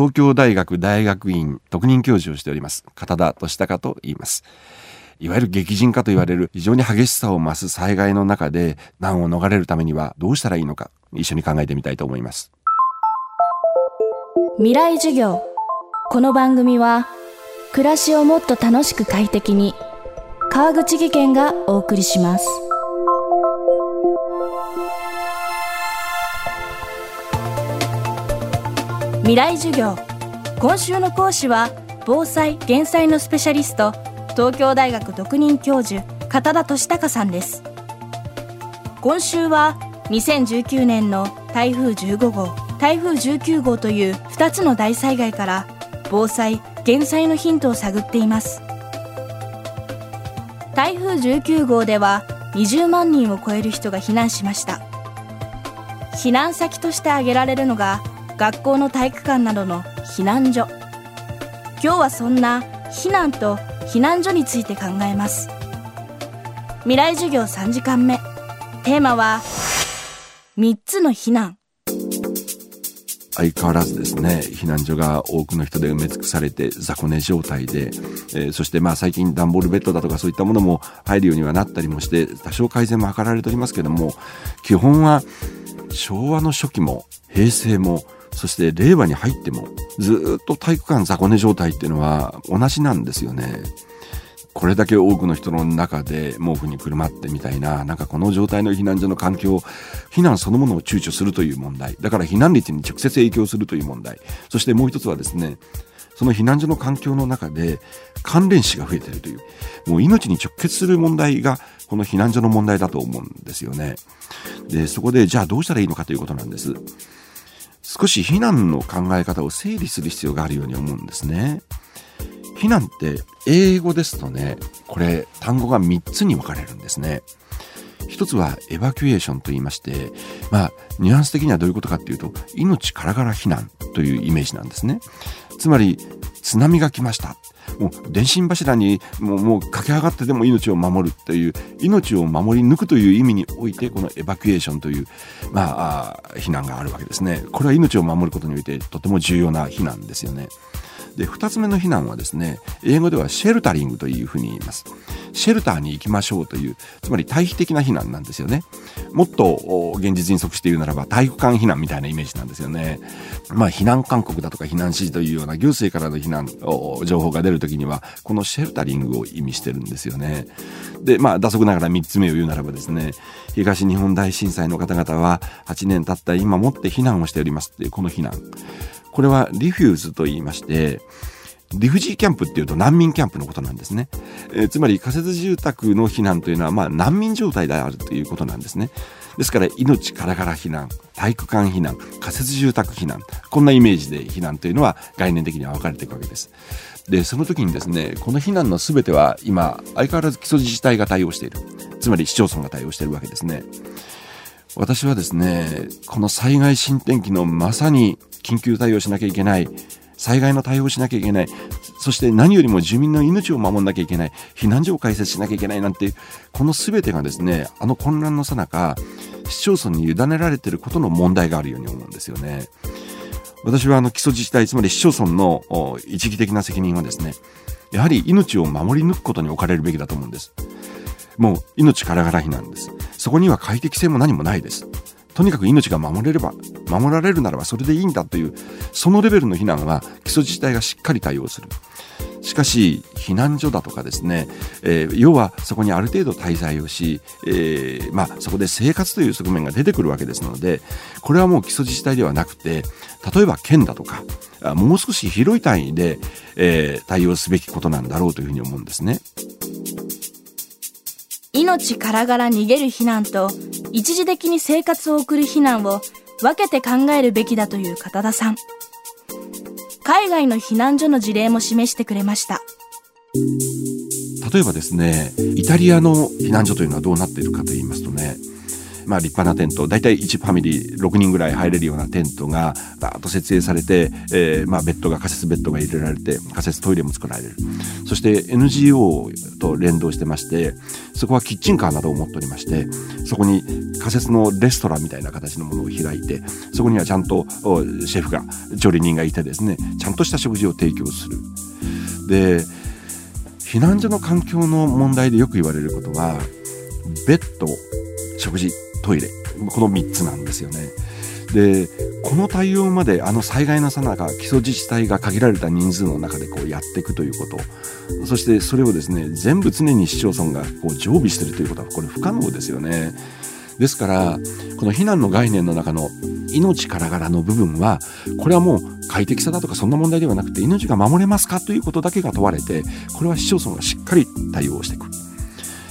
東京大学大学院特任教授をしております。片田俊孝と言います。いわゆる激甚化と言われる非常に激しさを増す災害の中で難を逃れるためにはどうしたらいいのか一緒に考えてみたいと思います。未来授業。この番組は暮らしをもっと楽しく快適に川口義賢がお送りします。未来授業。今週の講師は防災・減災のスペシャリスト東京大学特任教授片田俊孝さんです。今週は2019年の台風15号台風19号という2つの大災害から防災・減災のヒントを探っています。台風19号では20万人を超える人が避難しました。避難先として挙げられるのが学校の体育館などの避難所。今日はそんな避難と避難所について考えます。未来授業3時間目。テーマは3つの避難。相変わらずですね避難所が多くの人で埋め尽くされて雑魚寝状態で、えー、そしてまあ最近段ボールベッドだとかそういったものも入るようにはなったりもして多少改善も図られておりますけども基本は昭和の初期も平成もそして令和に入ってもずっと体育館雑魚寝状態っていうのは同じなんですよね。これだけ多くの人の中で毛布にくるまってみたいな、なんかこの状態の避難所の環境、避難そのものを躊躇するという問題、だから避難率に直接影響するという問題、そしてもう一つはですね、その避難所の環境の中で関連死が増えているという、もう命に直結する問題がこの避難所の問題だと思うんですよね。で、そこでじゃあどうしたらいいのかということなんです。少し避難の考え方を整理する必要があるように思うんですね。避難って英語ですとね、これ単語が3つに分かれるんですね。一つはエバキュエーションと言いまして、まあ、ニュアンス的にはどういうことかっていうと、命からがら避難というイメージなんですね。つまり、津波が来ました。もう電信柱にもうもう駆け上がってでも命を守るという命を守り抜くという意味においてこのエバキュエーションという、まあ、避難があるわけですね。これは命を守ることにおいてとても重要な避難ですよね。で2つ目の避難はですね英語ではシェルタリングというふうに言います。シェルターに行きましょうというつまり対比的な避難なんですよね。もっと現実に即して言うならば体育館避難みたいなイメージなんですよね。まあ避難勧告だとか避難指示というような行政からの避難情報が出るときにはこのシェルタリングを意味してるんですよね。でまあ打足ながら3つ目を言うならばですね東日本大震災の方々は8年経った今もって避難をしておりますっていうこの避難。これはリフューズと言いまして、リフジーキャンプっていうと難民キャンプのことなんですね。えー、つまり仮設住宅の避難というのはまあ難民状態であるということなんですね。ですから命からがら避難、体育館避難、仮設住宅避難、こんなイメージで避難というのは概念的には分かれていくわけです。で、その時にですね、この避難の全ては今、相変わらず基礎自治体が対応している。つまり市町村が対応しているわけですね。私はですね、この災害進展期のまさに緊急対応しなきゃいけない、災害の対応しなきゃいけない、そして何よりも住民の命を守んなきゃいけない、避難所を開設しなきゃいけないなんて、この全てがですね、あの混乱のさなか、市町村に委ねられていることの問題があるように思うんですよね。私はあの基礎自治体、つまり市町村の一義的な責任はですね、やはり命を守り抜くことに置かれるべきだと思うんです。もう命からがら避難です。そこには快適性も何もないです。とにかく命が守れれば、守られるならばそれでいいんだという、そのレベルの避難は基礎自治体がしっかり対応する。しかし、避難所だとかですね、えー、要はそこにある程度滞在をし、えー、まあ、そこで生活という側面が出てくるわけですので、これはもう基礎自治体ではなくて、例えば県だとか、もう少し広い単位で、えー、対応すべきことなんだろうというふうに思うんですね。命からがら逃げる避難と一時的に生活を送る避難を分けて考えるべきだという片田さん。海外の避難所の事例も示してくれました。例えばですねイタリアの避難所というのはどうなっているかと言いますとねまあ、立派なテント。大体1ファミリー6人ぐらい入れるようなテントがバーッと設営されて、えー、まあベッドが仮設ベッドが入れられて仮設トイレも作られる。そして NGO と連動してましてそこはキッチンカーなどを持っておりましてそこに仮設のレストランみたいな形のものを開いてそこにはちゃんとシェフが調理人がいてですねちゃんとした食事を提供する。で避難所の環境の問題でよく言われることはベッド食事トイレこの3つなんですよね。でこの対応まであの災害のさなか基礎自治体が限られた人数の中でこうやっていくということそしてそれをですね全部常に市町村がこう常備してるということはこれ不可能ですよね。ですからこの避難の概念の中の命からがらの部分はこれはもう快適さだとかそんな問題ではなくて命が守れますかということだけが問われてこれは市町村がしっかり対応していく。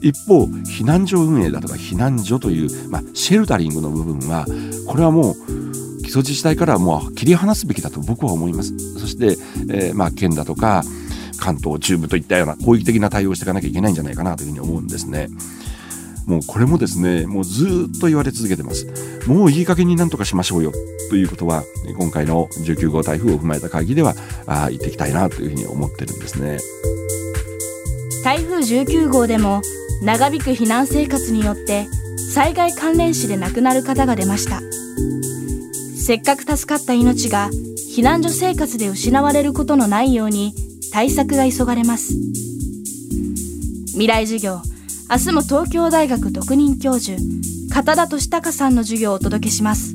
一方避難所運営だとか避難所という、まあ、シェルタリングの部分はこれはもう基礎自治体からはもう切り離すべきだと僕は思いますそして、えー、まあ県だとか関東中部といったような攻撃的な対応をしていかなきゃいけないんじゃないかなというふうに思うんですね。もうこれもですね、もうずっと言われ続けてます。もういい加減になんとかしましょうよということは、今回の19号台風を踏まえた会議ではあ言っていきたいなというふうに思ってるんですね。台風19号でも長引く避難生活によって災害関連死で亡くなる方が出ました。せっかく助かった命が避難所生活で失われることのないように対策が急がれます。未来授業明日も東京大学特任教授片田俊孝さんの授業をお届けします